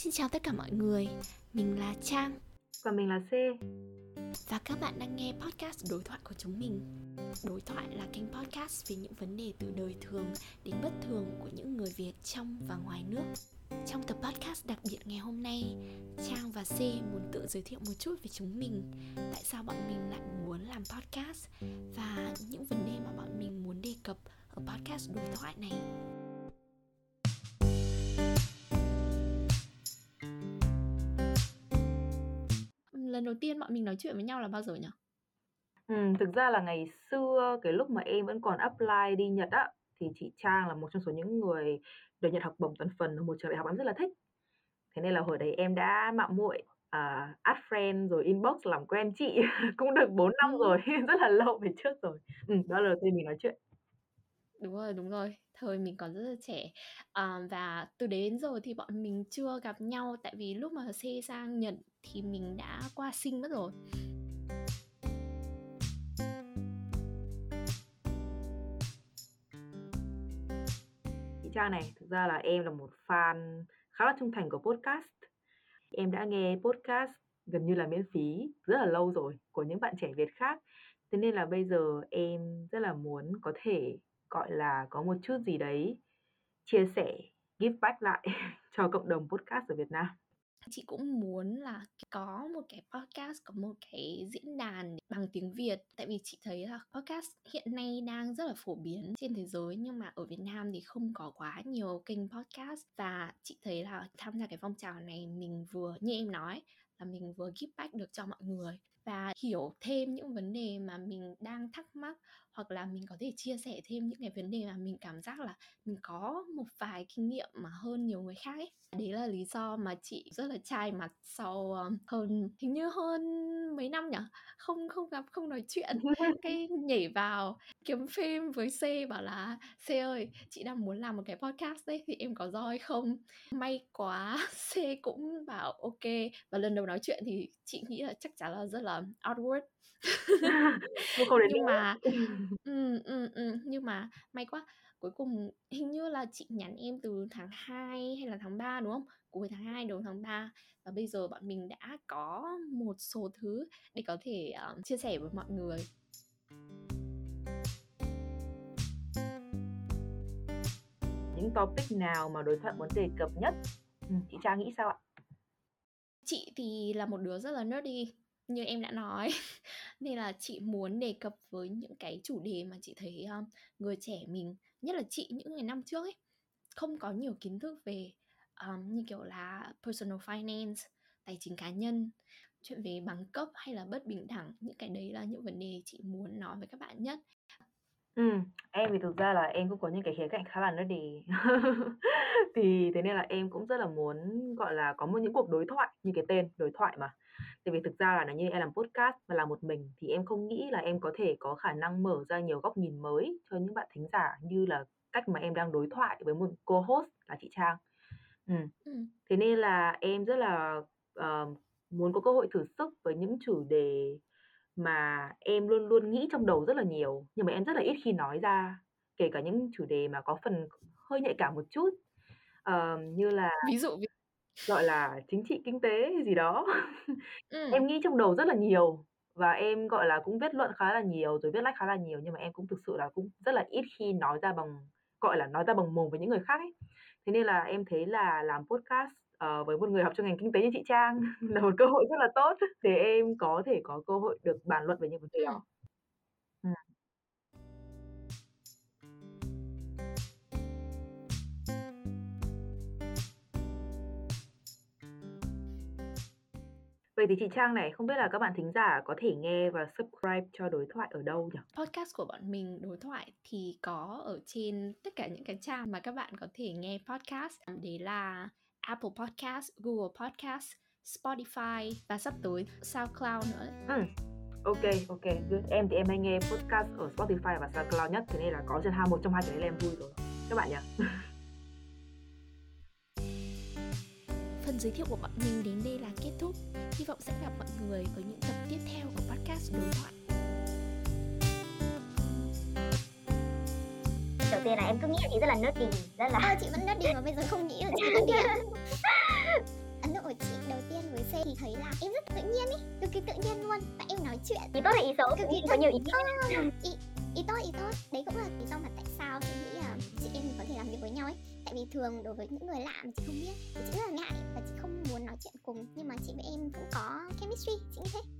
Xin chào tất cả mọi người, mình là Trang. Và mình là C. Và các bạn đang nghe podcast đối thoại của chúng mình. Đối thoại là kênh podcast về những vấn đề từ đời thường đến bất thường của những người Việt trong và ngoài nước. Trong tập podcast đặc biệt ngày hôm nay, Trang và C muốn tự giới thiệu một chút về chúng mình. Tại sao bọn mình lại muốn làm podcast Và những vấn đề mà bọn mình muốn đề cập ở podcast đối thoại này lần đầu tiên bọn mình nói chuyện với nhau là bao giờ nhỉ? Ừ, thực ra là ngày xưa cái lúc mà em vẫn còn apply đi Nhật á thì chị Trang là một trong số những người được nhận học bổng toàn phần ở một trường đại học em rất là thích. Thế nên là hồi đấy em đã mạo muội uh, add friend rồi inbox làm quen chị cũng được 4 năm rồi, rất là lâu về trước rồi. Ừ, đó là đầu tiên mình nói chuyện. Đúng rồi, đúng rồi. Thời mình còn rất là trẻ. À, và từ đấy đến giờ thì bọn mình chưa gặp nhau tại vì lúc mà xe sang Nhật thì mình đã qua sinh mất rồi. Chị Trang này, thực ra là em là một fan khá là trung thành của podcast. Em đã nghe podcast gần như là miễn phí rất là lâu rồi của những bạn trẻ Việt khác. Thế nên là bây giờ em rất là muốn có thể gọi là có một chút gì đấy chia sẻ, give back lại cho cộng đồng podcast ở Việt Nam. Chị cũng muốn là có một cái podcast, có một cái diễn đàn bằng tiếng Việt. Tại vì chị thấy là podcast hiện nay đang rất là phổ biến trên thế giới, nhưng mà ở Việt Nam thì không có quá nhiều kênh podcast. Và chị thấy là tham gia cái phong trào này mình vừa, như em nói, là mình vừa give back được cho mọi người và hiểu thêm những vấn đề mà mình đang thắc mắc hoặc là mình có thể chia sẻ thêm những cái vấn đề mà mình cảm giác là mình có một vài kinh nghiệm mà hơn nhiều người khác ấy. Đấy là lý do mà chị rất là chai mặt sau um, hơn hình như hơn mấy năm nhỉ? Không không gặp không nói chuyện. Cái nhảy vào kiếm phim với C bảo là C ơi chị đang muốn làm một cái podcast đấy thì em có roi không? May quá C cũng bảo ok. Và lần đầu nói chuyện thì chị nghĩ là chắc chắn là rất là outward nhưng mà ừ, ừ, ừ, nhưng mà may quá cuối cùng hình như là chị nhắn em từ tháng 2 hay là tháng 3 đúng không? Cuối tháng 2 đầu tháng 3 và bây giờ bọn mình đã có một số thứ để có thể uh, chia sẻ với mọi người. Những topic nào mà đối thoại muốn đề cập nhất? Ừ, chị Trang nghĩ sao ạ? Chị thì là một đứa rất là nerdy như em đã nói nên là chị muốn đề cập với những cái chủ đề mà chị thấy um, người trẻ mình nhất là chị những ngày năm trước ấy không có nhiều kiến thức về um, như kiểu là personal finance tài chính cá nhân chuyện về bằng cấp hay là bất bình đẳng những cái đấy là những vấn đề chị muốn nói với các bạn nhất Ừ, em thì thực ra là em cũng có những cái khía cạnh khá là nerdy. Thì thế nên là em cũng rất là muốn, gọi là, có một những cuộc đối thoại, như cái tên, đối thoại mà. Tại vì thực ra là nếu như em làm podcast và làm một mình thì em không nghĩ là em có thể có khả năng mở ra nhiều góc nhìn mới cho những bạn thính giả như là cách mà em đang đối thoại với một co-host là chị Trang. Ừm. Thế nên là em rất là, ờ, muốn có cơ hội thử sức với những chủ đề mà em luôn luôn nghĩ trong đầu rất là nhiều, nhưng mà em rất là ít khi nói ra, kể cả những chủ đề mà có phần hơi nhạy cảm một chút, ờ, như là Ví dụ ví gọi là, chính trị, kinh tế gì đó. Ừm. Em nghĩ trong đầu rất là nhiều và em, gọi là, cũng viết luận khá là nhiều, rồi viết lách khá là nhiều, nhưng mà em cũng thực sự là cũng rất là ít khi nói ra bằng gọi là, nói ra bằng mồm với những người khác ấy. Thế nên là em thấy là làm podcast ờ, với một người học trong ngành kinh tế như chị Trang là một cơ hội rất là tốt để em có thể có cơ hội được bàn luận về những vấn đề đó. Vậy thì chị Trang này, không biết là các bạn thính giả có thể nghe và subscribe cho đối thoại ở đâu nhỉ? Podcast của bọn mình đối thoại thì có ở trên tất cả những cái trang mà các bạn có thể nghe podcast. Đấy là Apple Podcast, Google Podcast, Spotify và sắp tới SoundCloud nữa. Ừ. Ok, ok, good. Em thì em hay nghe podcast ở Spotify và SoundCloud nhất, thế nên là có trên hai một trong hai cái đấy là em vui rồi. Các bạn nhỉ? phần giới thiệu của bọn mình đến đây là kết thúc. Hy vọng sẽ gặp mọi người ở những tập tiếp theo của podcast đối thoại. Đầu tiên là em cứ nghĩ là chị rất là nerdy rất là à, chị vẫn nerdy mà bây giờ không nghĩ là chị nerdy ấn tượng của chị đầu tiên với C thì thấy là em rất tự nhiên ấy cực kỳ tự nhiên luôn. Và em nói chuyện. Thì tốt là ý xấu? Cực kỳ có nhiều ý kiến. Oh, ý, ý tốt ý tốt. Đấy cũng là lý do mà tại sao chị nghĩ là chị em có thể làm việc với nhau ấy. Tại vì thường đối với những người lạ mà chị không biết thì chị rất là ngại cùng nhưng mà chị với em cũng có chemistry chị nghĩ thế.